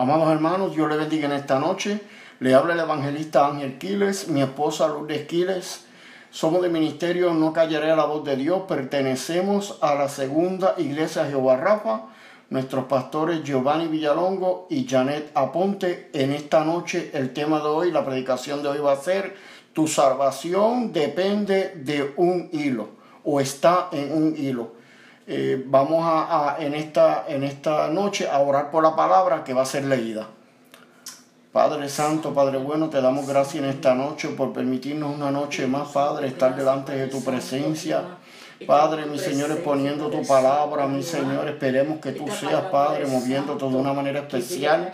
Amados hermanos, Dios le bendiga en esta noche. Le habla el evangelista Ángel Quiles, mi esposa Lourdes Quiles. Somos de ministerio No Callaré a la Voz de Dios. Pertenecemos a la segunda iglesia Jehová Rafa. Nuestros pastores Giovanni Villalongo y Janet Aponte. En esta noche el tema de hoy, la predicación de hoy va a ser Tu salvación depende de un hilo o está en un hilo. Eh, vamos a, en, esta, en esta noche a orar por la palabra que va a ser leída. Padre Santo, Padre bueno, te damos gracias en esta noche por permitirnos una noche más, Padre, estar delante de tu presencia. Padre, mi Señor, exponiendo tu palabra, mi Señor, esperemos que tú seas, Padre, moviéndote de una manera especial.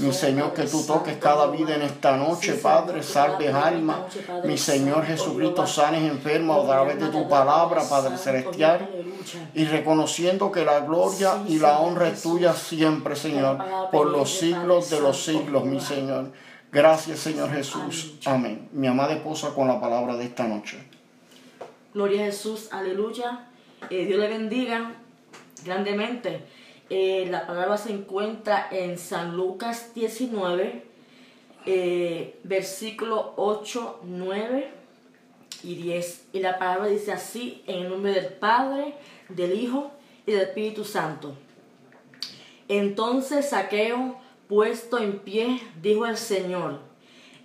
Mi Señor, que tú toques cada vida en esta noche, Padre, salves alma. Mi Señor Jesucristo, sanes enfermos a través de tu palabra, Padre Celestial. Y reconociendo que la gloria y la honra es tuya siempre, Señor, por los siglos de los siglos, mi Señor. Gracias, Señor Jesús. Amén. Mi amada esposa con la palabra de esta noche. Gloria a Jesús, aleluya. Eh, Dios le bendiga grandemente. Eh, la palabra se encuentra en San Lucas 19, eh, versículo 8, 9 y 10. Y la palabra dice así, en el nombre del Padre, del Hijo y del Espíritu Santo. Entonces Saqueo, puesto en pie, dijo el Señor,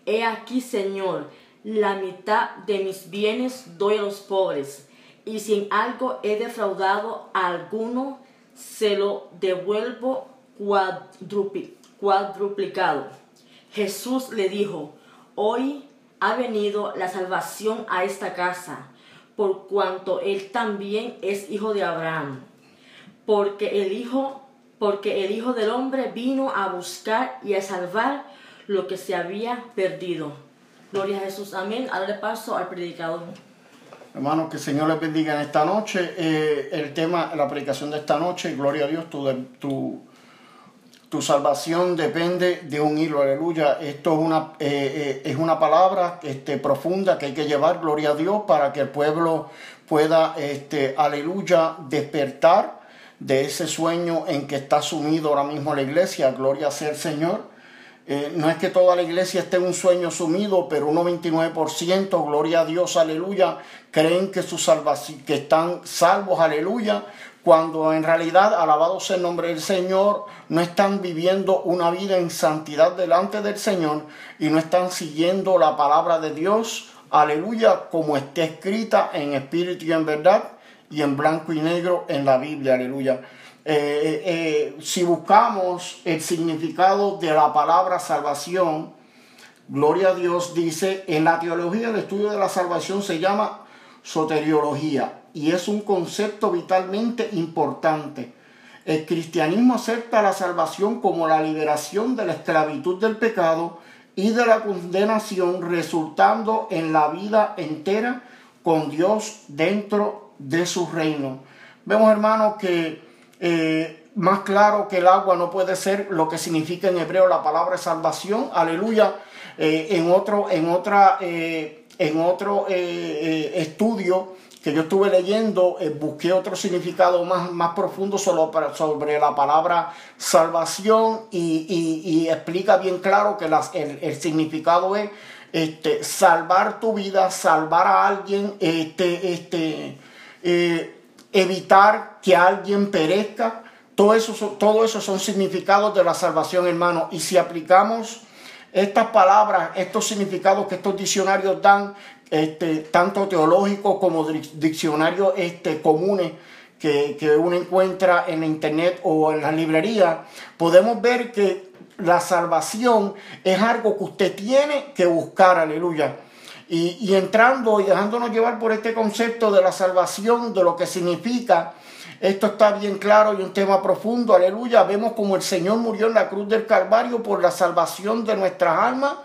He aquí, Señor, la mitad de mis bienes doy a los pobres, y si en algo he defraudado a alguno, se lo devuelvo cuadruplicado. Jesús le dijo, hoy ha venido la salvación a esta casa, por cuanto él también es hijo de Abraham, porque el hijo, porque el hijo del hombre vino a buscar y a salvar lo que se había perdido. Gloria a Jesús. Amén. Ahora paso al predicador. Hermano, que el Señor les bendiga en esta noche. Eh, el tema, la predicación de esta noche, gloria a Dios, tu, tu, tu salvación depende de un hilo, aleluya. Esto es una, eh, eh, es una palabra este, profunda que hay que llevar, gloria a Dios, para que el pueblo pueda, este, aleluya, despertar de ese sueño en que está sumido ahora mismo la iglesia, gloria sea el Señor. Eh, no es que toda la iglesia esté en un sueño sumido, pero un 99%, gloria a Dios, aleluya, creen que, su que están salvos, aleluya, cuando en realidad, alabado sea el nombre del Señor, no están viviendo una vida en santidad delante del Señor y no están siguiendo la palabra de Dios, aleluya, como está escrita en espíritu y en verdad y en blanco y negro en la Biblia, aleluya. Eh, eh, eh, si buscamos el significado de la palabra salvación, gloria a Dios, dice, en la teología el estudio de la salvación se llama soteriología y es un concepto vitalmente importante. El cristianismo acepta la salvación como la liberación de la esclavitud del pecado y de la condenación resultando en la vida entera con Dios dentro de su reino. Vemos hermanos que eh, más claro que el agua no puede ser lo que significa en hebreo la palabra salvación, aleluya. Eh, en otro, en otra, eh, en otro estudio que yo estuve leyendo, busqué otro significado más, más profundo sobre, sobre la palabra salvación y, explica bien claro que el, significado es este, salvar tu vida, salvar a alguien, este, este, evitar que alguien perezca. Todo eso, todo eso son significados de la salvación, hermano. Y si aplicamos estas palabras, estos significados que estos diccionarios dan, este, tanto teológicos como diccionarios este, comunes que, que uno encuentra en la internet o en la librería, podemos ver que la salvación es algo que usted tiene que buscar, aleluya. Y, entrando y dejándonos llevar por este concepto de la salvación, de lo que significa, esto está bien claro y un tema profundo, aleluya. Vemos como el Señor murió en la cruz del Calvario por la salvación de nuestras almas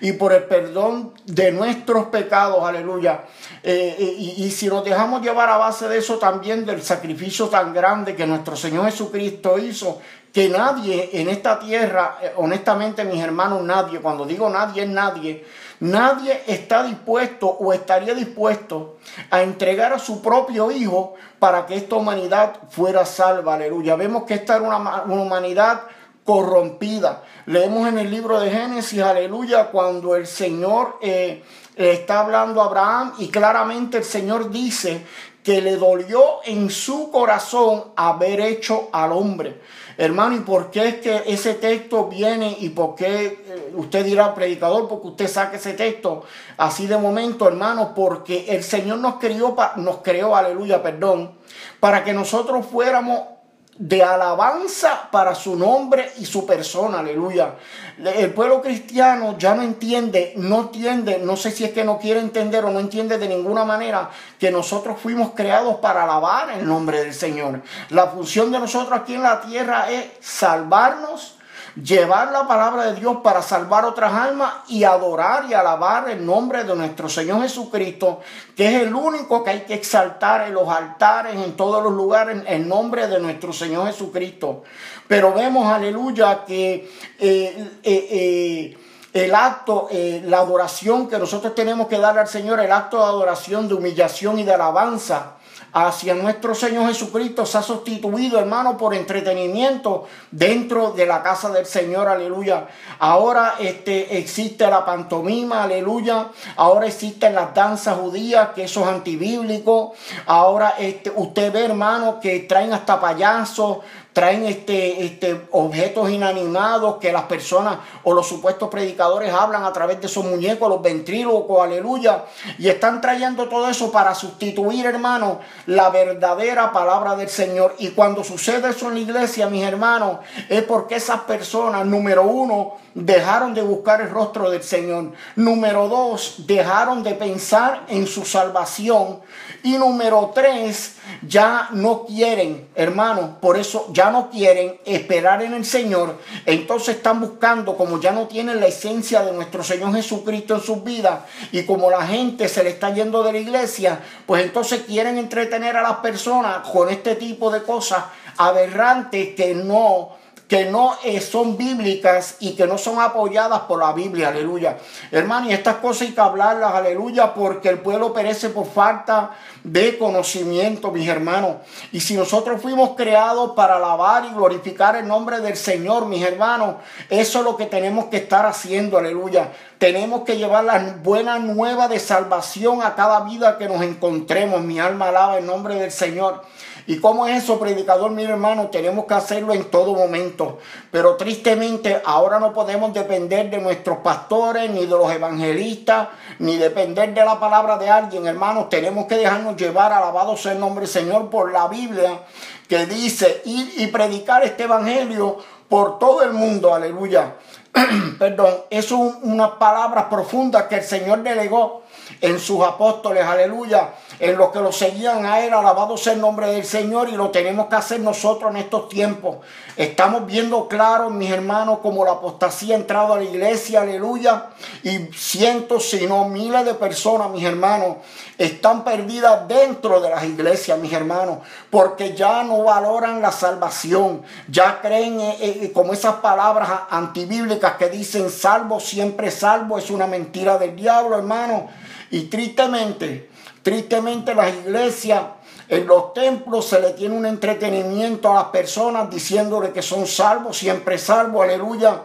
y por el perdón de nuestros pecados, aleluya. Eh, eh, y, y, si nos dejamos llevar a base de eso también, del sacrificio tan grande que nuestro Señor Jesucristo hizo, que nadie en esta tierra, eh, honestamente mis hermanos, nadie, cuando digo nadie es nadie, Nadie está dispuesto o estaría dispuesto a entregar a su propio hijo para que esta humanidad fuera salva. Aleluya. Vemos que esta era una, humanidad corrompida. Leemos en el libro de Génesis, aleluya, cuando el Señor eh, está hablando a Abraham y claramente el Señor dice que le dolió en su corazón haber hecho al hombre. Hermano, ¿y por qué es que ese texto viene y por qué eh, usted dirá predicador? Porque usted saca ese texto así de momento, hermano, porque el Señor nos creó, nos creó, aleluya, perdón, para que nosotros fuéramos de alabanza para su nombre y su persona, aleluya. El pueblo cristiano ya no entiende, no entiende, no sé si es que no quiere entender o no entiende de ninguna manera que nosotros fuimos creados para alabar el nombre del Señor. La función de nosotros aquí en la tierra es salvarnos, llevar la palabra de Dios para salvar otras almas y adorar y alabar el nombre de nuestro Señor Jesucristo, que es el único que hay que exaltar en los altares, en todos los lugares, el nombre de nuestro Señor Jesucristo. Pero vemos, aleluya, que eh, eh, eh, el acto, la adoración que nosotros tenemos que dar al Señor, el acto de adoración, de humillación y de alabanza, hacia nuestro Señor Jesucristo se ha sustituido, hermano, por entretenimiento dentro de la casa del Señor, aleluya. Ahora este, existe la pantomima, aleluya. Ahora existen las danzas judías, que eso es antibíblico. Ahora este, usted ve, hermano, que traen hasta payasos, traen este, este, objetos inanimados que las personas o los supuestos predicadores hablan a través de esos muñecos, los ventrílocos, aleluya, y están trayendo todo eso para sustituir, hermano, la verdadera palabra del Señor. Y cuando sucede eso en la iglesia, mis hermanos, es porque esas personas, número uno, dejaron de buscar el rostro del Señor. Número dos, dejaron de pensar en su salvación. Y número tres, ya no quieren, hermano, por eso ya no quieren esperar en el Señor. Entonces están buscando, como ya no tienen la esencia de nuestro Señor Jesucristo en sus vidas, y como la gente se le está yendo de la iglesia, pues entonces quieren entretener a las personas con este tipo de cosas aberrantes que no que no eh, son bíblicas y que no son apoyadas por la Biblia, aleluya. Hermano, y estas cosas hay que hablarlas, aleluya, porque el pueblo perece por falta de conocimiento, mis hermanos. Y si nosotros fuimos creados para alabar y glorificar el nombre del Señor, mis hermanos, eso es lo que tenemos que estar haciendo, aleluya. Tenemos que llevar la buena nueva de salvación a cada vida que nos encontremos. Mi alma alaba el nombre del Señor. ¿Y cómo es eso, predicador? Mi hermano, tenemos que hacerlo en todo momento. Pero tristemente ahora no podemos depender de nuestros pastores, ni de los evangelistas, ni depender de la palabra de alguien, hermanos. Tenemos que dejarnos llevar, alabado sea el nombre del Señor, por la Biblia, que dice ir y predicar este evangelio por todo el mundo. Aleluya. Perdón, es una palabra profunda que el Señor delegó en sus apóstoles. Aleluya en los que lo seguían a él, alabado sea el nombre del Señor y lo tenemos que hacer nosotros en estos tiempos. Estamos viendo claro, mis hermanos, como la apostasía ha entrado a la iglesia, aleluya, y cientos, si no miles de personas, mis hermanos, están perdidas dentro de las iglesias, mis hermanos, porque ya no valoran la salvación, ya creen eh, eh, como esas palabras antibíblicas que dicen salvo, siempre salvo, es una mentira del diablo, hermano, y tristemente, Tristemente las iglesias, en los templos se le tiene un entretenimiento a las personas diciéndole que son salvos, siempre salvos, aleluya,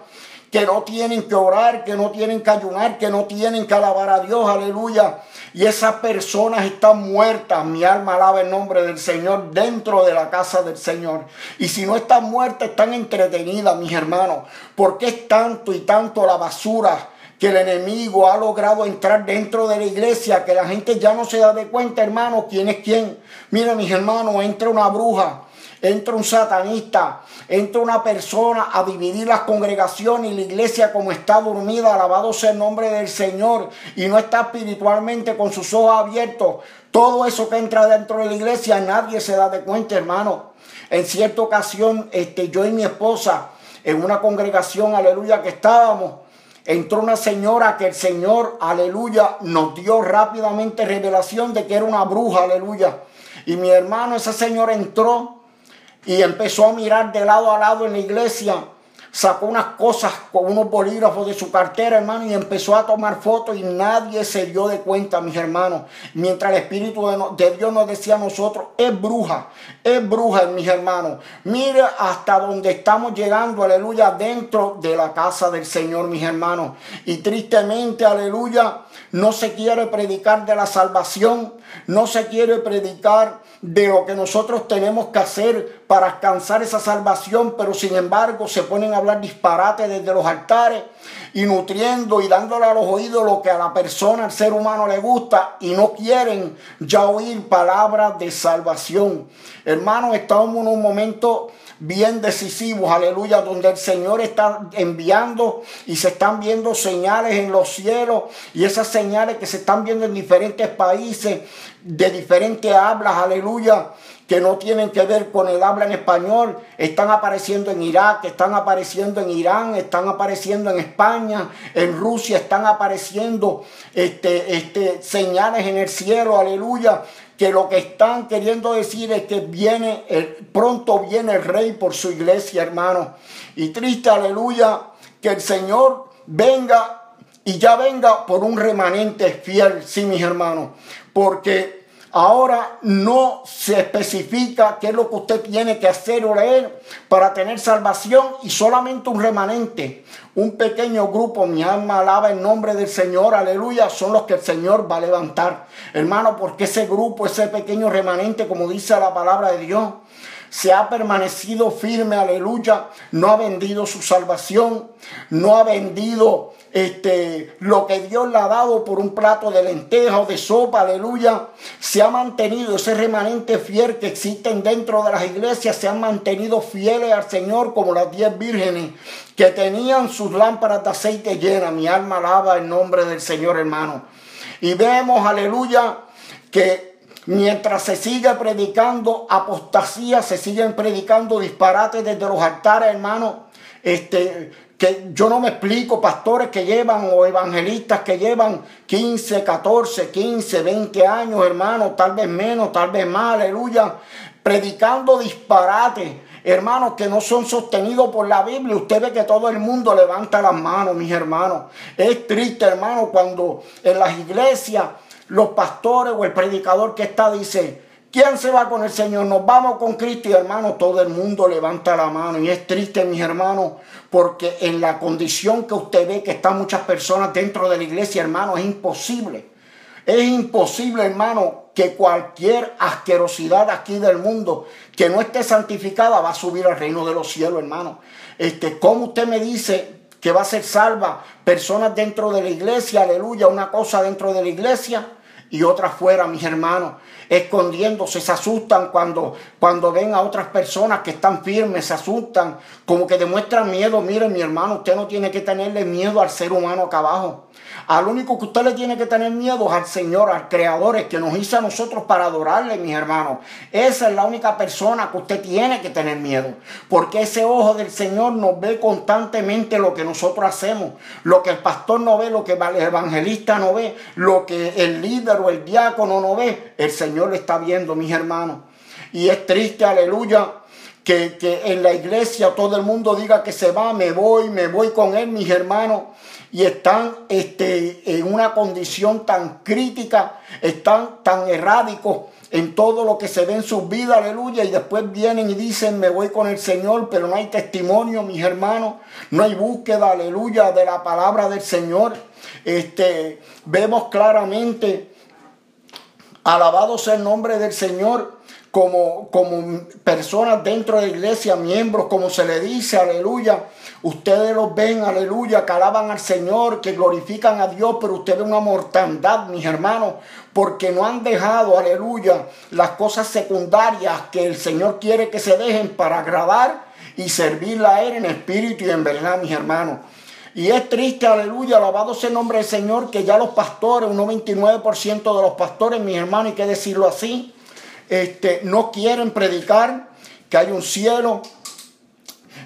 que no tienen que orar, que no tienen que ayunar, que no tienen que alabar a Dios, aleluya. Y esas personas están muertas, mi alma alaba el nombre del Señor dentro de la casa del Señor. Y si no están muertas, están entretenidas, mis hermanos, porque es tanto y tanto la basura que el enemigo ha logrado entrar dentro de la iglesia, que la gente ya no se da de cuenta, hermano, quién es quién. Mira, mis hermanos, entra una bruja, entra un satanista, entra una persona a dividir las congregaciones y la iglesia como está dormida, alabado sea el nombre del Señor, y no está espiritualmente con sus ojos abiertos. Todo eso que entra dentro de la iglesia, nadie se da de cuenta, hermano. En cierta ocasión, este, yo y mi esposa, en una congregación, aleluya, que estábamos, entró una señora que el Señor, aleluya, nos dio rápidamente revelación de que era una bruja, aleluya. Y mi hermano, esa señora entró y empezó a mirar de lado a lado en la iglesia sacó unas cosas con unos bolígrafos de su cartera, hermano, y empezó a tomar fotos y nadie se dio de cuenta, mis hermanos. Mientras el Espíritu de, Dios nos decía a nosotros, es bruja, es bruja, mis hermanos. Mire hasta donde estamos llegando, aleluya, dentro de la casa del Señor, mis hermanos. Y tristemente, aleluya, no se quiere predicar de la salvación, no se quiere predicar de lo que nosotros tenemos que hacer para alcanzar esa salvación, pero sin embargo se ponen a hablar disparate desde los altares y nutriendo y dándole a los oídos lo que a la persona, al ser humano le gusta y no quieren ya oír palabras de salvación. Hermanos, estamos en un momento bien decisivos, aleluya, donde el Señor está enviando y se están viendo señales en los cielos y esas señales que se están viendo en diferentes países de diferentes hablas, aleluya, que no tienen que ver con el habla en español, están apareciendo en Irak, están apareciendo en Irán, están apareciendo en España, en Rusia, están apareciendo este, este, señales en el cielo, aleluya, que lo que están queriendo decir es que viene, pronto viene el rey por su iglesia, hermano. Y triste, aleluya, que el Señor venga y ya venga por un remanente fiel, sí, mis hermanos. Porque ahora no se especifica qué es lo que usted tiene que hacer o leer para tener salvación y solamente un remanente un pequeño grupo, mi alma alaba el nombre del Señor, aleluya, son los que el Señor va a levantar. Hermano, porque ese grupo, ese pequeño remanente, como dice la palabra de Dios, se ha permanecido firme, aleluya, no ha vendido su salvación, no ha vendido este, lo que Dios le ha dado por un plato de lenteja o de sopa, aleluya, se ha mantenido ese remanente fiel que existen dentro de las iglesias, se han mantenido fieles al Señor como las diez vírgenes que tenían sus lámparas de aceite llenas. Mi alma alaba el nombre del Señor, hermano. Y vemos, aleluya, que mientras se sigue predicando apostasía, se siguen predicando disparates desde los altares, hermano. Este, que yo no me explico, pastores que llevan o evangelistas que llevan 15, 14, 15, 20 años, hermano, tal vez menos, tal vez más, aleluya, predicando disparates, hermanos, que no son sostenidos por la Biblia. Usted ve que todo el mundo levanta las manos, mis hermanos. Es triste, hermano, cuando en las iglesias los pastores o el predicador que está dice, ¿Quién se va con el Señor? Nos vamos con Cristo y hermano, todo el mundo levanta la mano. Y es triste, mis hermanos, porque en la condición que usted ve que están muchas personas dentro de la iglesia, hermano, es imposible. Es imposible, hermano, que cualquier asquerosidad aquí del mundo que no esté santificada va a subir al reino de los cielos, hermano. Este, ¿Cómo usted me dice que va a ser salva personas dentro de la iglesia? Aleluya, una cosa dentro de la iglesia y otra fuera, mis hermanos escondiéndose, se asustan cuando, cuando ven a otras personas que están firmes, se asustan, como que demuestran miedo. Mire, mi hermano, usted no tiene que tenerle miedo al ser humano acá abajo. Al único que usted le tiene que tener miedo es al Señor, al Creador, el que nos hizo a nosotros para adorarle, mis hermanos. Esa es la única persona que usted tiene que tener miedo. Porque ese ojo del Señor nos ve constantemente lo que nosotros hacemos. Lo que el pastor no ve, lo que el evangelista no ve, lo que el líder o el diácono no ve. El Señor lo está viendo, mis hermanos. Y es triste, aleluya. Que, en la iglesia todo el mundo diga que se va, me voy, me voy con él, mis hermanos y están este, en una condición tan crítica, están tan errádicos en todo lo que se ve en sus vidas, aleluya, y después vienen y dicen, me voy con el Señor, pero no hay testimonio, mis hermanos, no hay búsqueda, aleluya, de la palabra del Señor. Este, vemos claramente, alabado sea el nombre del Señor, como, como personas dentro de la iglesia, miembros, como se le dice, aleluya, Ustedes los ven, aleluya, que alaban al Señor, que glorifican a Dios, pero ustedes una mortandad, mis hermanos, porque no han dejado, aleluya, las cosas secundarias que el Señor quiere que se dejen para agradar y servirle a Él en espíritu y en verdad, mis hermanos. Y es triste, aleluya, alabado sea el nombre del Señor, que ya los pastores, un 99% de los pastores, mis hermanos, hay que decirlo así, este, no quieren predicar que hay un cielo,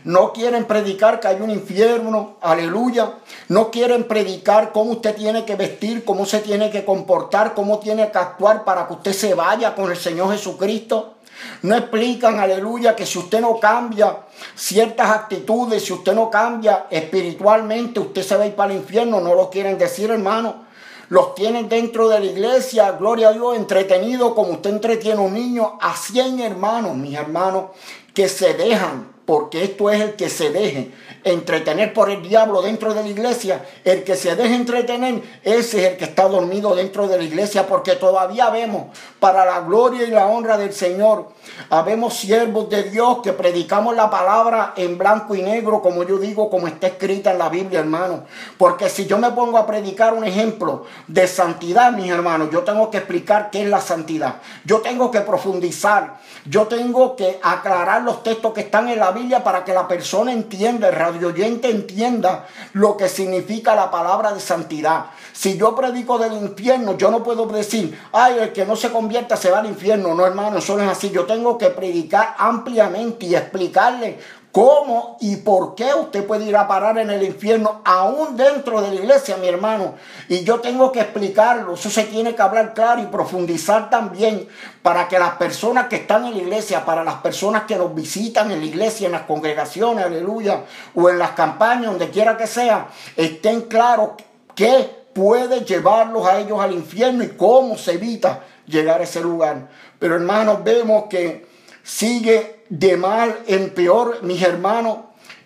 no quieren predicar que hay un infierno, aleluya. No quieren predicar cómo usted tiene que vestir, cómo se tiene que comportar, cómo tiene que actuar para que usted se vaya con el Señor Jesucristo. No explican, aleluya, que si usted no cambia ciertas actitudes, si usted no cambia espiritualmente, usted se va a ir para el infierno. No lo quieren decir, hermano. Los tienen dentro de la iglesia, gloria a Dios, entretenido como usted entretiene a un niño. A 100 hermanos, mis hermanos, que se dejan porque esto es el que se deje entretener por el diablo dentro de la iglesia. El que se deje entretener, ese es el que está dormido dentro de la iglesia, porque todavía vemos, para la gloria y la honra del Señor, habemos siervos de Dios que predicamos la palabra en blanco y negro, como yo digo, como está escrita en la Biblia, hermano. Porque si yo me pongo a predicar un ejemplo de santidad, mis hermanos, yo tengo que explicar qué es la santidad. Yo tengo que profundizar. Yo tengo que aclarar los textos que están en la Biblia para que la persona entienda, el radio oyente entienda lo que significa la palabra de santidad. Si yo predico del infierno, yo no puedo decir, ay, el que no se convierta se va al infierno. No, hermano, eso no es así. Yo tengo que predicar ampliamente y explicarle ¿Cómo y por qué usted puede ir a parar en el infierno aún dentro de la iglesia, mi hermano? Y yo tengo que explicarlo. Eso se tiene que hablar claro y profundizar también para que las personas que están en la iglesia, para las personas que nos visitan en la iglesia, en las congregaciones, aleluya, o en las campañas, donde quiera que sea, estén claros qué puede llevarlos a ellos al infierno y cómo se evita llegar a ese lugar. Pero hermanos, vemos que sigue de mal en peor, mis hermanos,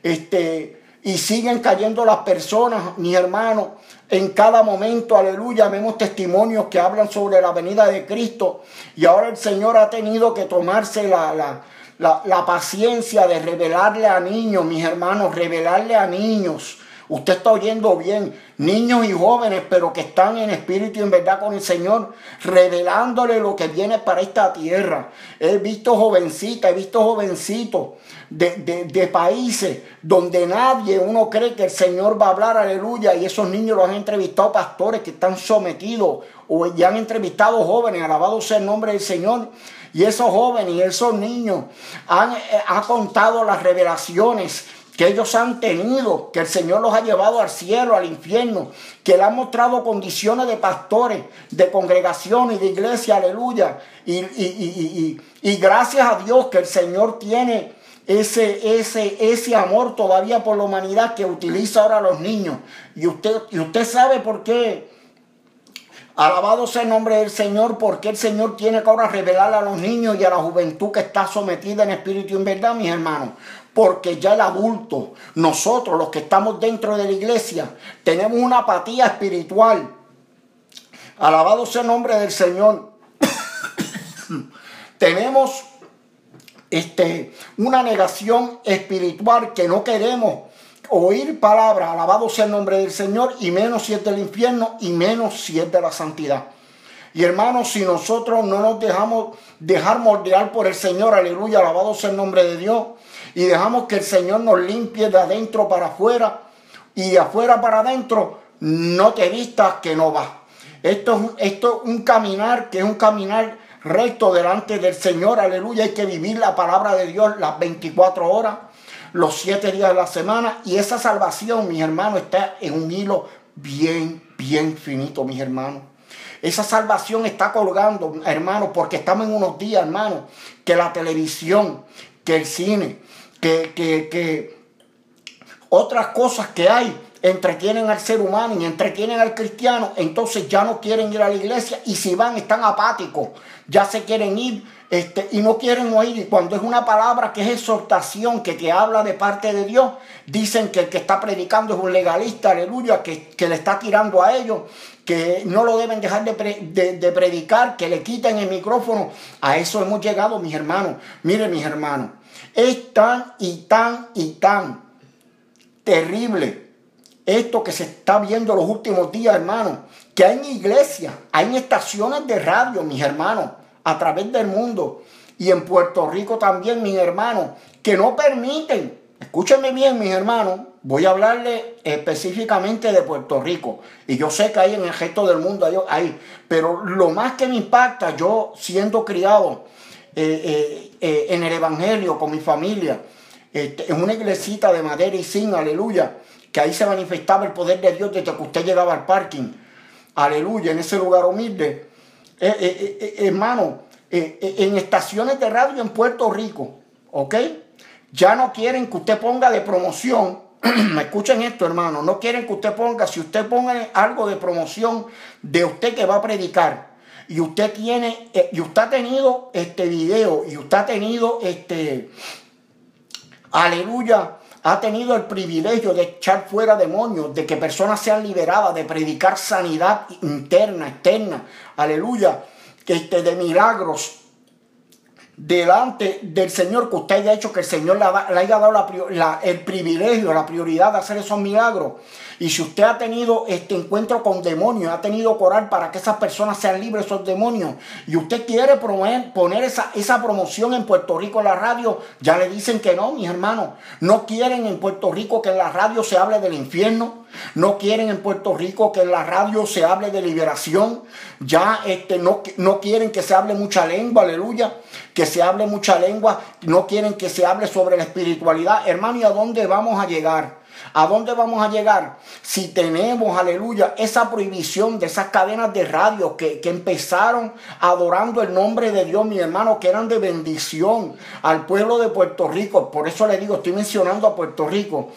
este, y siguen cayendo las personas, mis hermanos, en cada momento, aleluya, vemos testimonios que hablan sobre la venida de Cristo y ahora el Señor ha tenido que tomarse la, la, la paciencia de revelarle a niños, mis hermanos, revelarle a niños Usted está oyendo bien, niños y jóvenes, pero que están en espíritu y en verdad con el Señor, revelándole lo que viene para esta tierra. He visto jovencitas, he visto jovencitos de, de, países donde nadie, uno cree que el Señor va a hablar, aleluya, y esos niños los han entrevistado pastores que están sometidos o ya han entrevistado jóvenes, alabado sea el nombre del Señor. Y esos jóvenes y esos niños han, eh, han contado las revelaciones que ellos han tenido, que el Señor los ha llevado al cielo, al infierno, que le han mostrado condiciones de pastores, de congregación y de iglesia, aleluya. Y, y, gracias a Dios que el Señor tiene ese, ese, ese amor todavía por la humanidad que utiliza ahora a los niños. Y usted, y usted sabe por qué. Alabado sea el nombre del Señor, porque el Señor tiene que ahora revelar a los niños y a la juventud que está sometida en espíritu y en verdad, mis hermanos porque ya el adulto, nosotros los que estamos dentro de la iglesia, tenemos una apatía espiritual. Alabado sea el nombre del Señor. tenemos este, una negación espiritual que no queremos oír palabras, alabado sea el nombre del Señor, y menos si es del infierno, y menos si es de la santidad. Y hermanos, si nosotros no nos dejamos dejar moldear por el Señor, aleluya, alabado sea el nombre de Dios, y dejamos que el Señor nos limpie de adentro para afuera y de afuera para adentro, no te vistas que no va. Esto es, esto es un caminar que es un caminar recto delante del Señor, aleluya. Hay que vivir la palabra de Dios las 24 horas, los 7 días de la semana. Y esa salvación, mis hermanos, está en un hilo bien, bien finito, mis hermanos. Esa salvación está colgando, hermanos, porque estamos en unos días, hermanos, que la televisión, que el cine, que, otras cosas que hay entretienen al ser humano y entretienen al cristiano, entonces ya no quieren ir a la iglesia y si van están apáticos, ya se quieren ir este, y no quieren oír. Y cuando es una palabra que es exhortación, que te habla de parte de Dios, dicen que el que está predicando es un legalista, aleluya, que, que le está tirando a ellos, que no lo deben dejar de, de predicar, que le quiten el micrófono. A eso hemos llegado, mis hermanos. Miren, mis hermanos. Es tan y tan y tan terrible esto que se está viendo los últimos días, hermanos, que hay en iglesias, hay en estaciones de radio, mis hermanos, a través del mundo. Y en Puerto Rico también, mis hermanos, que no permiten, escúchenme bien, mis hermanos, voy a hablarle específicamente de Puerto Rico, y yo sé que hay en el resto del mundo, pero lo más que me impacta, yo siendo criado, eh, eh, en el Evangelio con mi familia, este, en una iglesita de madera y zinc, aleluya, que ahí se manifestaba el poder de Dios desde que usted llegaba al parking, aleluya, en ese lugar humilde. hermano, eh, eh, en estaciones de radio en Puerto Rico, ¿ok? Ya no quieren que usted ponga de promoción. Me escuchen esto, hermano. No quieren que usted ponga, si usted ponga algo de promoción de usted que va a predicar y usted tiene, eh, y usted ha tenido este video, y usted ha tenido este, aleluya, ha tenido el privilegio de echar fuera demonios, de que personas sean liberadas, de predicar sanidad interna, externa, aleluya, este, de milagros delante del Señor, que usted haya hecho que el Señor le, haya dado el privilegio, la prioridad de hacer esos milagros. Y si usted ha tenido este encuentro con demonios, ha tenido que orar para que esas personas sean libres de esos demonios, y usted quiere poner esa, esa promoción en Puerto Rico en la radio, ya le dicen que no, mis hermanos. No quieren en Puerto Rico que en la radio se hable del infierno. No quieren en Puerto Rico que en la radio se hable de liberación. Ya este, no, no quieren que se hable mucha lengua, aleluya. Que se hable mucha lengua. No quieren que se hable sobre la espiritualidad. Hermano, ¿y a dónde vamos a llegar? ¿A dónde vamos a llegar? Si tenemos, aleluya, esa prohibición de esas cadenas de radio que, que empezaron adorando el nombre de Dios, mi hermano, que eran de bendición al pueblo de Puerto Rico. Por eso le digo, estoy mencionando a Puerto Rico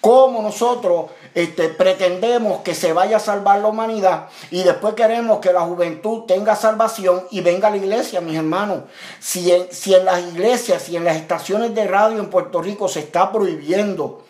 cómo nosotros este, pretendemos que se vaya a salvar la humanidad y después queremos que la juventud tenga salvación y venga a la iglesia, mis hermanos. Si en, si en las iglesias, si en las estaciones de radio en Puerto Rico se está prohibiendo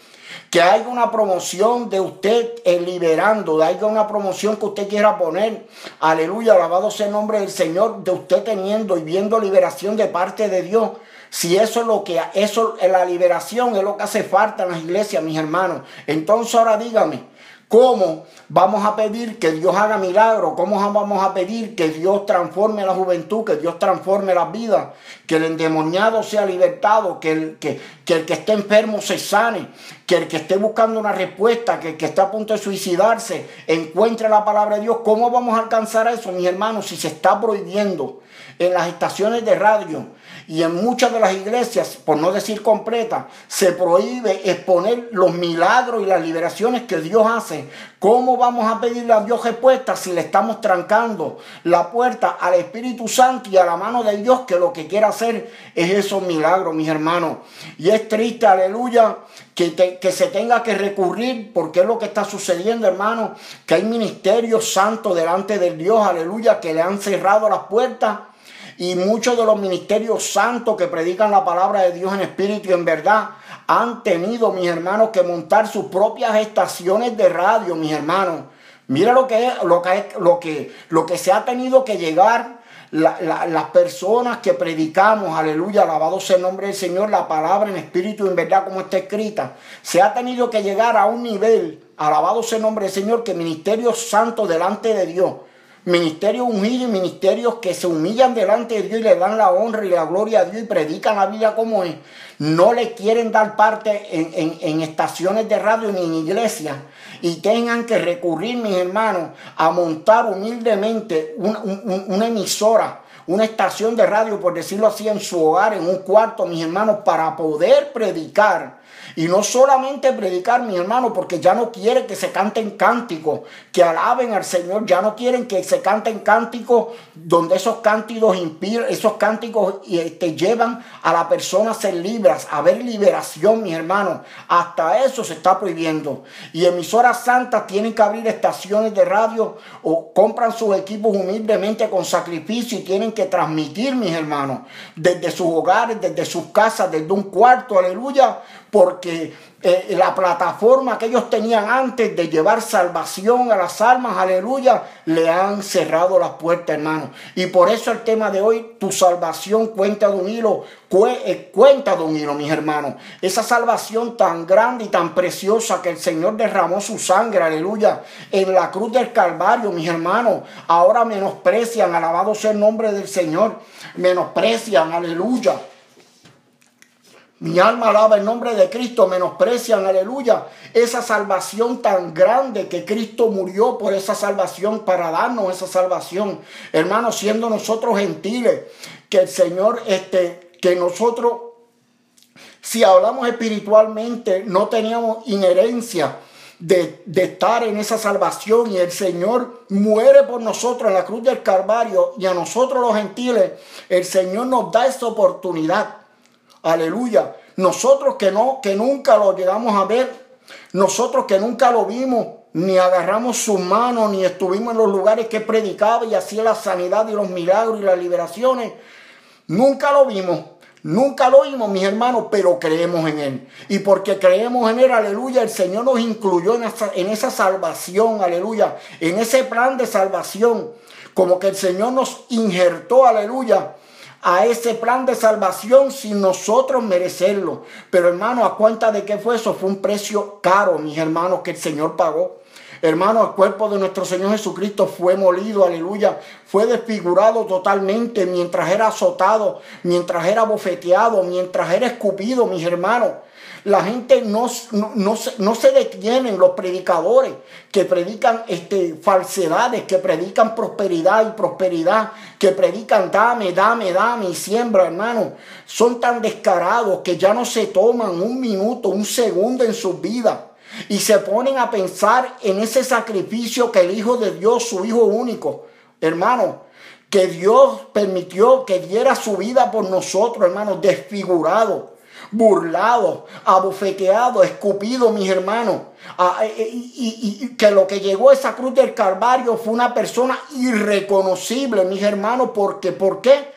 que haya una promoción de usted liberando, de haya una promoción que usted quiera poner, aleluya, alabado sea el nombre del Señor, de usted teniendo y viendo liberación de parte de Dios. Si eso es lo que, eso, la liberación es lo que hace falta en las iglesias, mis hermanos. Entonces ahora dígame, ¿Cómo vamos a pedir que Dios haga milagros? ¿Cómo vamos a pedir que Dios transforme la juventud, que Dios transforme la vida, que el endemoniado sea libertado, que el que, que esté enfermo se sane, que el que esté buscando una respuesta, que el que está a punto de suicidarse, encuentre la palabra de Dios? ¿Cómo vamos a alcanzar eso, mis hermanos, si se está prohibiendo en las estaciones de radio? Y en muchas de las iglesias, por no decir completa, se prohíbe exponer los milagros y las liberaciones que Dios hace. ¿Cómo vamos a pedirle a Dios respuesta si le estamos trancando la puerta al Espíritu Santo y a la mano de Dios que lo que quiere hacer es esos milagros, mis hermanos? Y es triste, aleluya, que, que, se tenga que recurrir, porque es lo que está sucediendo, hermano, que hay ministerios santos delante del Dios, aleluya, que le han cerrado las puertas y muchos de los ministerios santos que predican la palabra de Dios en espíritu y en verdad han tenido, mis hermanos, que montar sus propias estaciones de radio, mis hermanos. Mira lo que es, lo que, lo que, lo que se ha tenido que llegar las personas que predicamos, aleluya, alabado sea el nombre del Señor, la palabra en espíritu y en verdad como está escrita, se ha tenido que llegar a un nivel, alabado sea el nombre del Señor, que ministerios santos delante de Dios ministerios y ministerios que se humillan delante de Dios y le dan la honra y la gloria a Dios y predican la vida como es, no le quieren dar parte en, estaciones de radio ni en iglesias y tengan que recurrir, mis hermanos, a montar humildemente una emisora una estación de radio, por decirlo así, en su hogar, en un cuarto, mis hermanos, para poder predicar y no solamente predicar, mi hermano, porque ya no quiere que se canten cánticos, que alaben al Señor, ya no quieren que se canten cánticos donde esos cánticos inspiran, esos cánticos te este, llevan a la persona a ser libres, a ver liberación, mis hermanos. Hasta eso se está prohibiendo. Y emisoras santas tienen que abrir estaciones de radio o compran sus equipos humildemente con sacrificio y tienen que transmitir, mis hermanos, desde sus hogares, desde sus casas, desde un cuarto, aleluya, porque eh, la plataforma que ellos tenían antes de llevar salvación a las almas, aleluya, le han cerrado las puertas, hermano. Y por eso el tema de hoy, tu salvación cuenta de un hilo, eh, cuenta de un hilo, mis hermanos. Esa salvación tan grande y tan preciosa que el Señor derramó su sangre, aleluya, en la cruz del Calvario, mis hermanos. Ahora menosprecian, alabado sea el nombre del Señor, menosprecian, aleluya mi alma alaba el nombre de Cristo, menosprecian, aleluya, esa salvación tan grande que Cristo murió por esa salvación, para darnos esa salvación. Hermanos, siendo nosotros gentiles, que el Señor, este, que nosotros, si hablamos espiritualmente, no teníamos inherencia de, de, estar en esa salvación y el Señor muere por nosotros en la cruz del Calvario y a nosotros los gentiles, el Señor nos da esa oportunidad. Aleluya. Nosotros que no, que nunca lo llegamos a ver, nosotros que nunca lo vimos, ni agarramos sus manos, ni estuvimos en los lugares que predicaba y hacía la sanidad y los milagros y las liberaciones, nunca lo vimos. Nunca lo vimos, mis hermanos, pero creemos en Él. Y porque creemos en Él, aleluya, el Señor nos incluyó en esa, en esa salvación, aleluya, en ese plan de salvación. Como que el Señor nos injertó, aleluya, a ese plan de salvación sin nosotros merecerlo. Pero hermano, ¿a cuenta de qué fue eso? Fue un precio caro, mis hermanos, que el Señor pagó. Hermano, el cuerpo de nuestro Señor Jesucristo fue molido, aleluya. Fue desfigurado totalmente mientras era azotado, mientras era bofeteado, mientras era escupido, mis hermanos. La gente no, no, no, se detienen, los predicadores que predican este, falsedades, que predican prosperidad y prosperidad, que predican dame, dame, dame y siembra, hermano. Son tan descarados que ya no se toman un minuto, un segundo en su vida y se ponen a pensar en ese sacrificio que el Hijo de Dios, su Hijo único, hermano, que Dios permitió que diera su vida por nosotros, hermano, desfigurado, burlado, abofeteado, escupido, mis hermanos. Ah, eh, eh, y, que lo que llegó a esa cruz del Calvario fue una persona irreconocible, mis hermanos, porque, ¿por qué?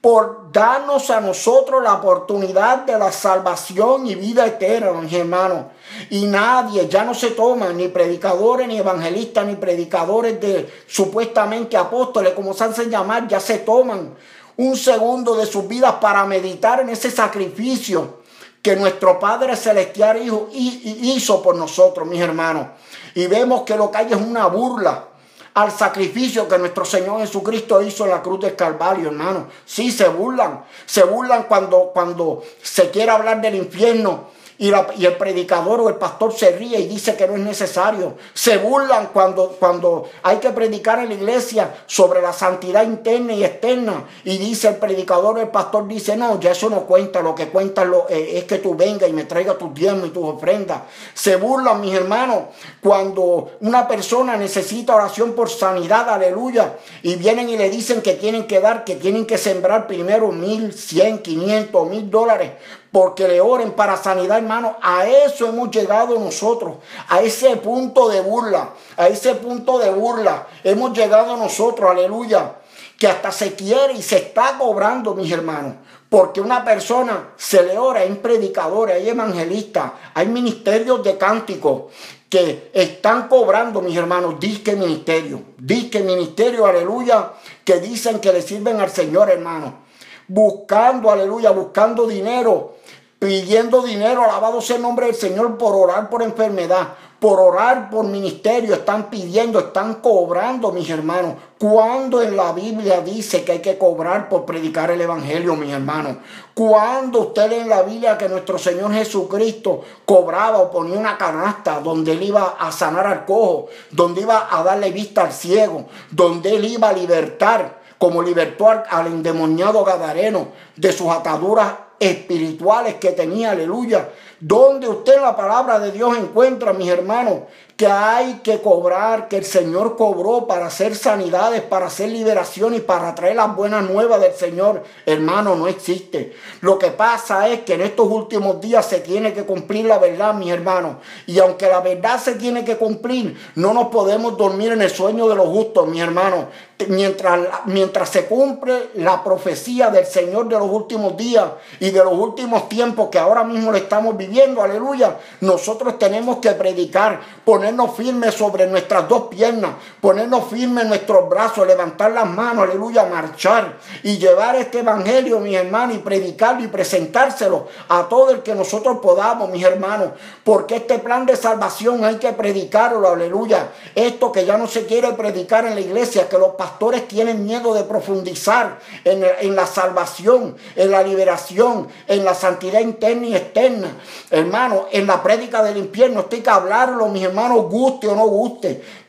por darnos a nosotros la oportunidad de la salvación y vida eterna, mis hermanos. Y nadie, ya no se toma, ni predicadores, ni evangelistas, ni predicadores de supuestamente apóstoles, como se hacen llamar, ya se toman un segundo de sus vidas para meditar en ese sacrificio que nuestro Padre Celestial hizo por nosotros, mis hermanos. Y vemos que lo que hay es una burla al sacrificio que nuestro Señor Jesucristo hizo en la cruz del Calvario, hermano. Sí, se burlan. Se burlan cuando, cuando se quiere hablar del infierno y, el predicador o el pastor se ríe y dice que no es necesario. Se burlan cuando, cuando hay que predicar en la iglesia sobre la santidad interna y externa. Y dice el predicador o el pastor dice, no, ya eso no cuenta, lo que cuenta lo, eh, es que tú vengas y me traigas tus diezmos y tus ofrendas. Se burlan, mis hermanos, cuando una persona necesita oración por sanidad, aleluya, y vienen y le dicen que tienen que dar, que tienen que sembrar primero mil, cien, quinientos, mil dólares porque le oren para sanidad, hermano. A eso hemos llegado nosotros, a ese punto de burla, a ese punto de burla. Hemos llegado nosotros, aleluya, que hasta se quiere y se está cobrando, mis hermanos. Porque una persona se le ora, hay predicadores, hay evangelistas, hay ministerios de cánticos que están cobrando, mis hermanos, disque ministerio, disque ministerio, aleluya, que dicen que le sirven al Señor, hermano. Buscando, aleluya, buscando dinero pidiendo dinero, alabado sea el nombre del Señor, por orar por enfermedad, por orar por ministerio, están pidiendo, están cobrando, mis hermanos. Cuando en la Biblia dice que hay que cobrar por predicar el Evangelio, mis hermanos. Cuando usted en la Biblia que nuestro Señor Jesucristo cobraba o ponía una canasta donde él iba a sanar al cojo, donde iba a darle vista al ciego, donde él iba a libertar, como libertó al endemoniado Gadareno de sus ataduras espirituales que tenía, aleluya. Donde usted en la palabra de Dios encuentra, mis hermanos, que hay que cobrar, que el Señor cobró para hacer sanidades, para hacer liberación y para traer las buenas nuevas del Señor, hermano, no existe. Lo que pasa es que en estos últimos días se tiene que cumplir la verdad, mis hermanos. Y aunque la verdad se tiene que cumplir, no nos podemos dormir en el sueño de los justos, mis hermanos. Mientras, mientras se cumple la profecía del Señor de los últimos días y de los últimos tiempos que ahora mismo le estamos viviendo, aleluya, nosotros tenemos que predicar, poner ponernos firmes sobre nuestras dos piernas, ponernos firmes en nuestros brazos, levantar las manos, aleluya, marchar y llevar este evangelio, mis hermanos, y predicarlo y presentárselo a todo el que nosotros podamos, mis hermanos, porque este plan de salvación hay que predicarlo, aleluya. Esto que ya no se quiere predicar en la iglesia, que los pastores tienen miedo de profundizar en, la salvación, en la liberación, en la santidad interna y externa, hermano, en la prédica del infierno, esto hay que hablarlo, mis hermanos guste o no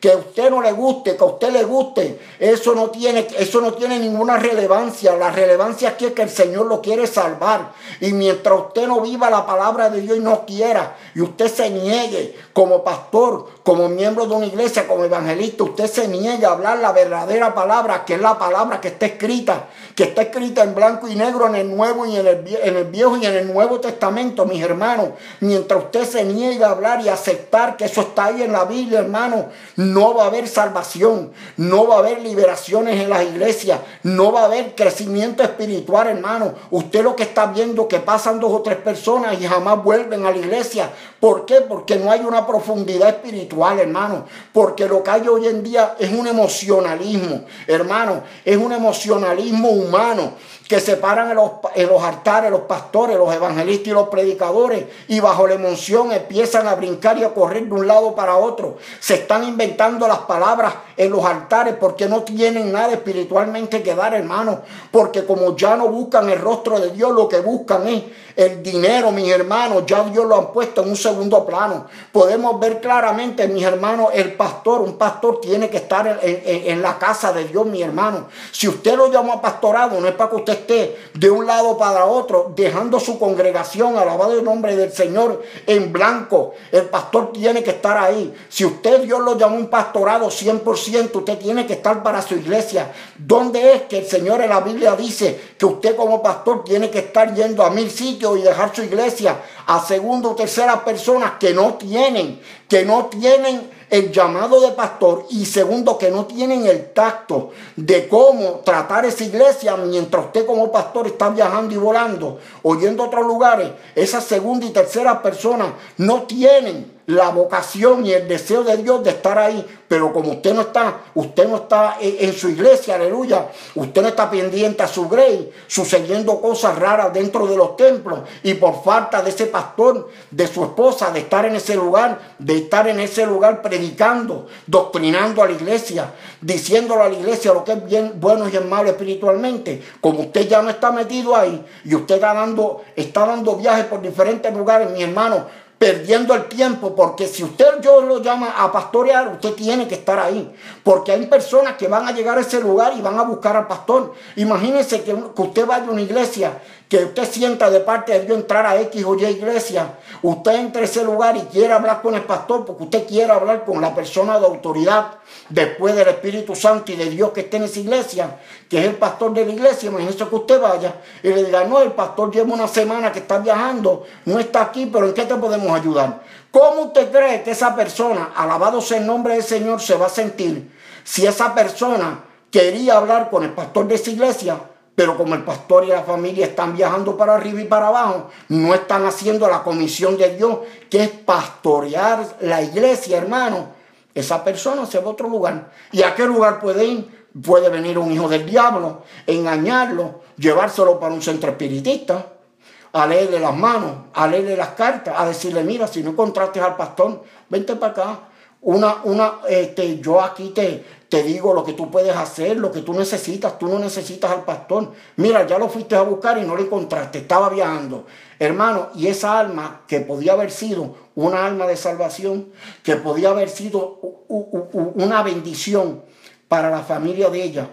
que a usted no le guste, que a usted le guste, eso no tiene, eso no tiene ninguna relevancia. La relevancia aquí es que el Señor lo quiere salvar. Y mientras usted no viva la palabra de Dios y no quiera, y usted se niegue como pastor, como miembro de una iglesia, como evangelista, usted se niega a hablar la verdadera palabra, que es la palabra que está escrita, que está escrita en blanco y negro en el Nuevo y en el, en el Viejo y en el Nuevo Testamento, mis hermanos, mientras usted se niega a hablar y aceptar que eso está ahí en la Biblia, hermano, no va a haber salvación, no va a haber liberaciones en las iglesias, no va a haber crecimiento espiritual, hermano. Usted lo que está viendo que pasan dos o tres personas y jamás vuelven a la iglesia. ¿Por qué? Porque no hay una profundidad espiritual, hermano. Porque lo que hay hoy en día es un emocionalismo, hermano, es un emocionalismo humano que separan en los, en los altares los pastores, los evangelistas y los predicadores y bajo la emoción empiezan a brincar y a correr de un lado para otro. Se están inventando las palabras en los altares porque no tienen nada espiritualmente que dar, hermano. Porque como ya no buscan el rostro de Dios, lo que buscan es el dinero, mis hermanos. Ya Dios lo han puesto en un segundo plano. Podemos ver claramente, mis hermanos, el pastor, un pastor tiene que estar en, en la casa de Dios, mi hermano. Si usted lo llama pastorado, no es para que usted esté de un lado para otro, dejando su congregación, alabado el nombre del Señor, en blanco. El pastor tiene que estar ahí. Si usted Dios lo llama un pastorado 100%, usted tiene que estar para su iglesia. ¿Dónde es que el Señor en la Biblia dice que usted como pastor tiene que estar yendo a mil sitios y dejar su iglesia a segunda o tercera personas que no tienen, que no tienen el llamado de pastor y segundo que no tienen el tacto de cómo tratar esa iglesia mientras usted como pastor está viajando y volando o yendo a otros lugares, esa segunda y tercera persona no tienen la vocación y el deseo de Dios de estar ahí. Pero como usted no está, usted no está en, su iglesia, aleluya, usted no está pendiente a su grey, sucediendo cosas raras dentro de los templos y por falta de ese pastor, de su esposa, de estar en ese lugar, de estar en ese lugar predicando, doctrinando a la iglesia, diciéndole a la iglesia lo que es bien bueno y es malo espiritualmente. Como usted ya no está metido ahí y usted está dando, está dando viajes por diferentes lugares, mi hermano, perdiendo el tiempo, porque si usted yo lo llama a pastorear, usted tiene que estar ahí, porque hay personas que van a llegar a ese lugar y van a buscar al pastor. Imagínense que, que usted vaya a una iglesia que usted sienta de parte de Dios entrar a X o Y iglesia, usted entre a ese lugar y quiere hablar con el pastor porque usted quiere hablar con la persona de autoridad después del Espíritu Santo y de Dios que esté en esa iglesia, que es el pastor de la iglesia, imagínese que usted vaya y le diga, no, el pastor lleva una semana que está viajando, no está aquí, pero ¿en qué te podemos ayudar? ¿Cómo usted cree que esa persona, alabado sea el nombre del Señor, se va a sentir si esa persona quería hablar con el pastor de esa iglesia? pero como el pastor y la familia están viajando para arriba y para abajo, no están haciendo la comisión de Dios, que es pastorear la iglesia, hermano. Esa persona se va a otro lugar. ¿Y a qué lugar puede ir? Puede venir un hijo del diablo, engañarlo, llevárselo para un centro espiritista, a leerle las manos, a leerle las cartas, a decirle, mira, si no encontraste al pastor, vente para acá. Una, una, este, yo aquí te, te digo lo que tú puedes hacer, lo que tú necesitas. Tú no necesitas al pastor. Mira, ya lo fuiste a buscar y no lo encontraste. Estaba viajando. Hermano, y esa alma que podía haber sido una alma de salvación, que podía haber sido una bendición para la familia de ella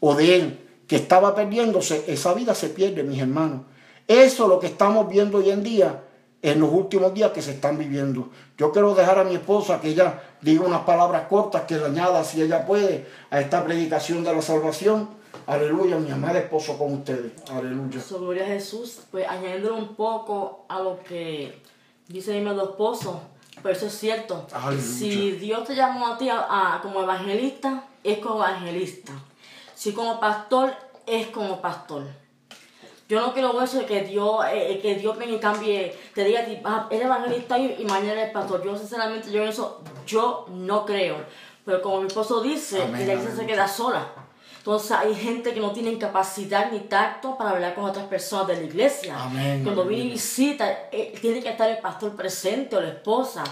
o de él, que estaba perdiéndose, esa vida se pierde, mis hermanos. Eso es lo que estamos viendo hoy en día en los últimos días que se están viviendo. Yo quiero dejar a mi esposa que ella diga unas palabras cortas que le añada, si ella puede, a esta predicación de la salvación. Aleluya, mi amada esposo con ustedes. Aleluya. So, gloria a Jesús, pues añadiendo un poco a lo que dice mi amado esposo, pero eso es cierto. Si Dios te llamó a ti como evangelista, es como evangelista. Si como pastor, es como pastor. Yo no quiero eso de que Dios, eh, eh, que Dios venga y cambie, te diga, ah, eres evangelista y, y mañana eres pastor. Yo sinceramente, yo en eso, yo no creo. Pero como mi esposo dice, que la iglesia se queda sola. Entonces hay gente que no tiene capacidad ni tacto para hablar con otras personas de la iglesia. Cuando viene y visita, eh, tiene que estar el pastor presente o la esposa.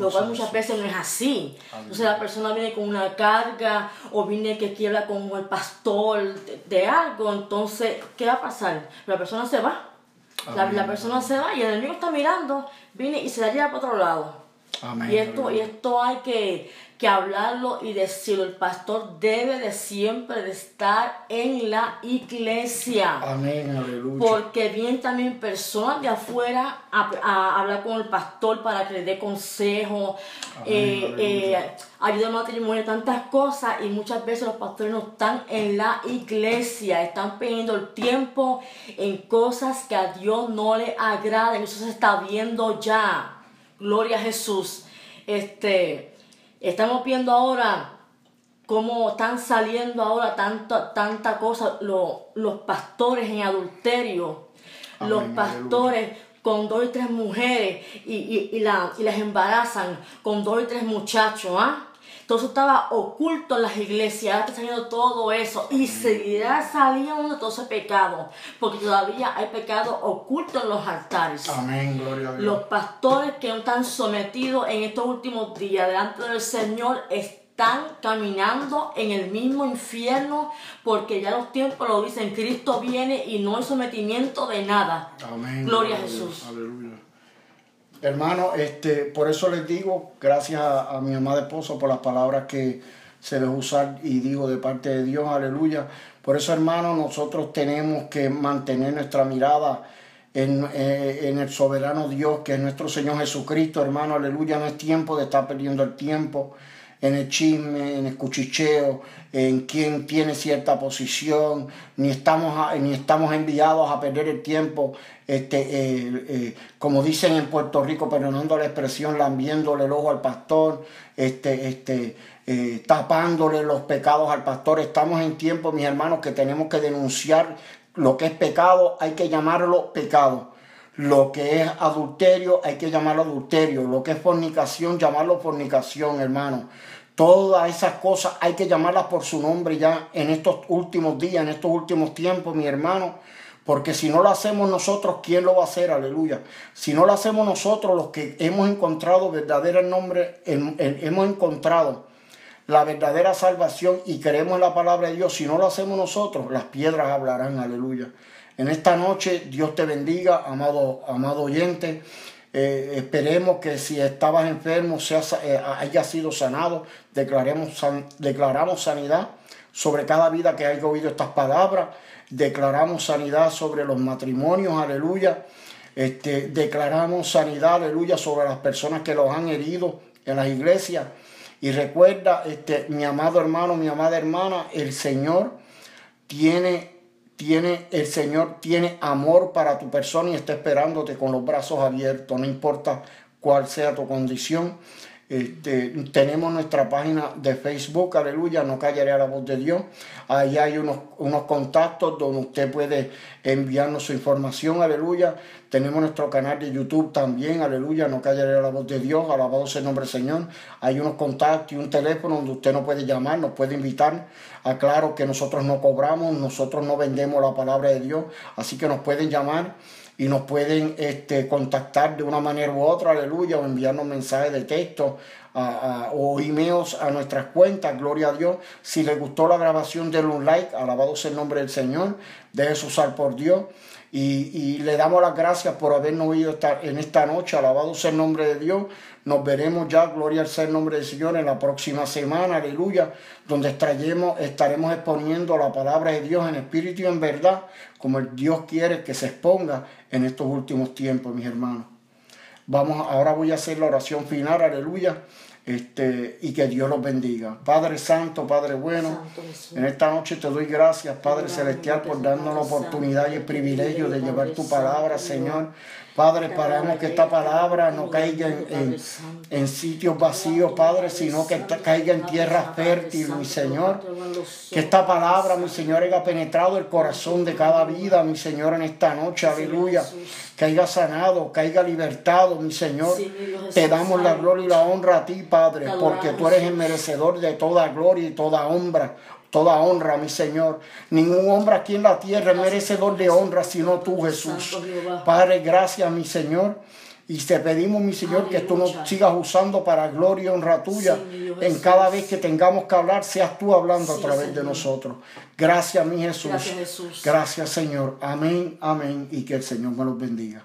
lo cual muchas veces no es así. Entonces la persona viene con una carga o viene que quiere hablar con el pastor de, algo. Entonces, ¿qué va a pasar? La persona se va. La, la, persona se va y el enemigo está mirando, viene y se la lleva para otro lado. Amén. Y esto, y esto hay que, que hablarlo y decirlo. El pastor debe de siempre de estar en la iglesia. Amén, aleluya. Porque vienen también personas de afuera a, a hablar con el pastor para que le dé consejo, eh, eh, ayuda al matrimonio, tantas cosas. Y muchas veces los pastores no están en la iglesia, están perdiendo el tiempo en cosas que a Dios no le agradan. Eso se está viendo ya. Gloria a Jesús. Este, estamos viendo ahora cómo están saliendo ahora tanta, tanta cosa lo- los pastores en adulterio, Amén, los aleluya. pastores con dos y tres mujeres y, y, y, la- y las embarazan con dos y tres muchachos, ¿ah? Todo eso estaba oculto en las iglesias, ahora está saliendo todo eso y seguirá saliendo todo ese pecado, porque todavía hay pecado oculto en los altares. Amén, gloria a Dios. Los pastores que no están sometidos en estos últimos días delante del Señor están caminando en el mismo infierno porque ya los tiempos lo dicen, Cristo viene y no hay sometimiento de nada. Amén. Gloria a Dios. Jesús. Aleluya. Hermano, este, por eso les digo, gracias a, mi amada esposa por las palabras que se les usar y digo de parte de Dios, aleluya. Por eso, hermano, nosotros tenemos que mantener nuestra mirada en, eh, en el soberano Dios, que es nuestro Señor Jesucristo, hermano, aleluya. No es tiempo de estar perdiendo el tiempo en el chisme, en el cuchicheo, en quién tiene cierta posición, ni estamos, ni estamos enviados a perder el tiempo, este, eh, eh, como dicen en Puerto Rico, perdonando la expresión, lambiéndole el ojo al pastor, este, este, eh, tapándole los pecados al pastor. Estamos en tiempo, mis hermanos, que tenemos que denunciar lo que es pecado, hay que llamarlo pecado. Lo que es adulterio hay que llamarlo adulterio. Lo que es fornicación, llamarlo fornicación, hermano. Todas esas cosas hay que llamarlas por su nombre ya en estos últimos días, en estos últimos tiempos, mi hermano. Porque si no lo hacemos nosotros, ¿quién lo va a hacer? Aleluya. Si no lo hacemos nosotros, los que hemos encontrado verdadero nombre, hemos encontrado la verdadera salvación y creemos en la palabra de Dios, si no lo hacemos nosotros, las piedras hablarán, aleluya. En esta noche Dios te bendiga, amado, amado oyente. Eh, esperemos que si estabas enfermo eh, haya sido sanado. Declaremos, declaramos sanidad sobre cada vida que haya oído estas palabras. Declaramos sanidad sobre los matrimonios, aleluya. Este, declaramos sanidad, aleluya, sobre las personas que los han herido en las iglesias. Y recuerda, este, mi amado hermano, mi amada hermana, el Señor tiene, tiene, el Señor tiene amor para tu persona y está esperándote con los brazos abiertos, no importa cuál sea tu condición. Este, tenemos nuestra página de Facebook, aleluya, no callaré a la voz de Dios. Ahí hay unos, unos contactos donde usted puede enviarnos su información, aleluya. Tenemos nuestro canal de YouTube también, aleluya, no callaré la voz de Dios, alabado sea el nombre del Señor. Hay unos contactos y un teléfono donde usted nos puede llamar, nos puede invitar. Aclaro que nosotros no cobramos, nosotros no vendemos la palabra de Dios, así que nos pueden llamar y nos pueden este, contactar de una manera u otra, aleluya, o enviarnos mensajes de texto a- a- o emails a nuestras cuentas, gloria a Dios. Si les gustó la grabación, denle un like, alabado sea el nombre del Señor, déjese usar por Dios. Y, le damos las gracias por habernos oído esta- en esta noche, alabado sea el nombre de Dios. Nos veremos ya, gloria al el nombre del Señor, en la próxima semana, aleluya, donde estaremos, estaremos exponiendo la palabra de Dios en espíritu y en verdad, como Dios quiere que se exponga en estos últimos tiempos, mis hermanos. Vamos, ahora voy a hacer la oración final, aleluya, este, y que Dios los bendiga. Padre Santo, Padre bueno, Santo en esta noche te doy gracias, Padre Celestial, por darnos la oportunidad y el privilegio de llevar tu palabra, Señor. Padre, paramos que esta palabra no caiga en, en- en sitios vacíos, Padre, sino que esta- caiga en tierra fértil, mi Señor. Que esta palabra, mi Señor, haya penetrado el corazón de cada vida, mi Señor, en esta noche, aleluya. Que haya sanado, que haya libertado, mi Señor. Te damos la gloria y la honra a ti, Padre, porque tú eres el merecedor de toda gloria y toda honra. Toda honra, mi Señor. Ningún hombre aquí en la tierra merecedor de honra, sino tú, Jesús. Padre, gracias, mi Señor. Y te pedimos, mi Señor, que tú nos sigas usando para gloria y honra tuya. En cada vez que tengamos que hablar, seas tú hablando a través de nosotros. Gracias, mi Jesús. Gracias, Jesús. Gracias, Señor. Amén, amén. Y que el Señor me los bendiga.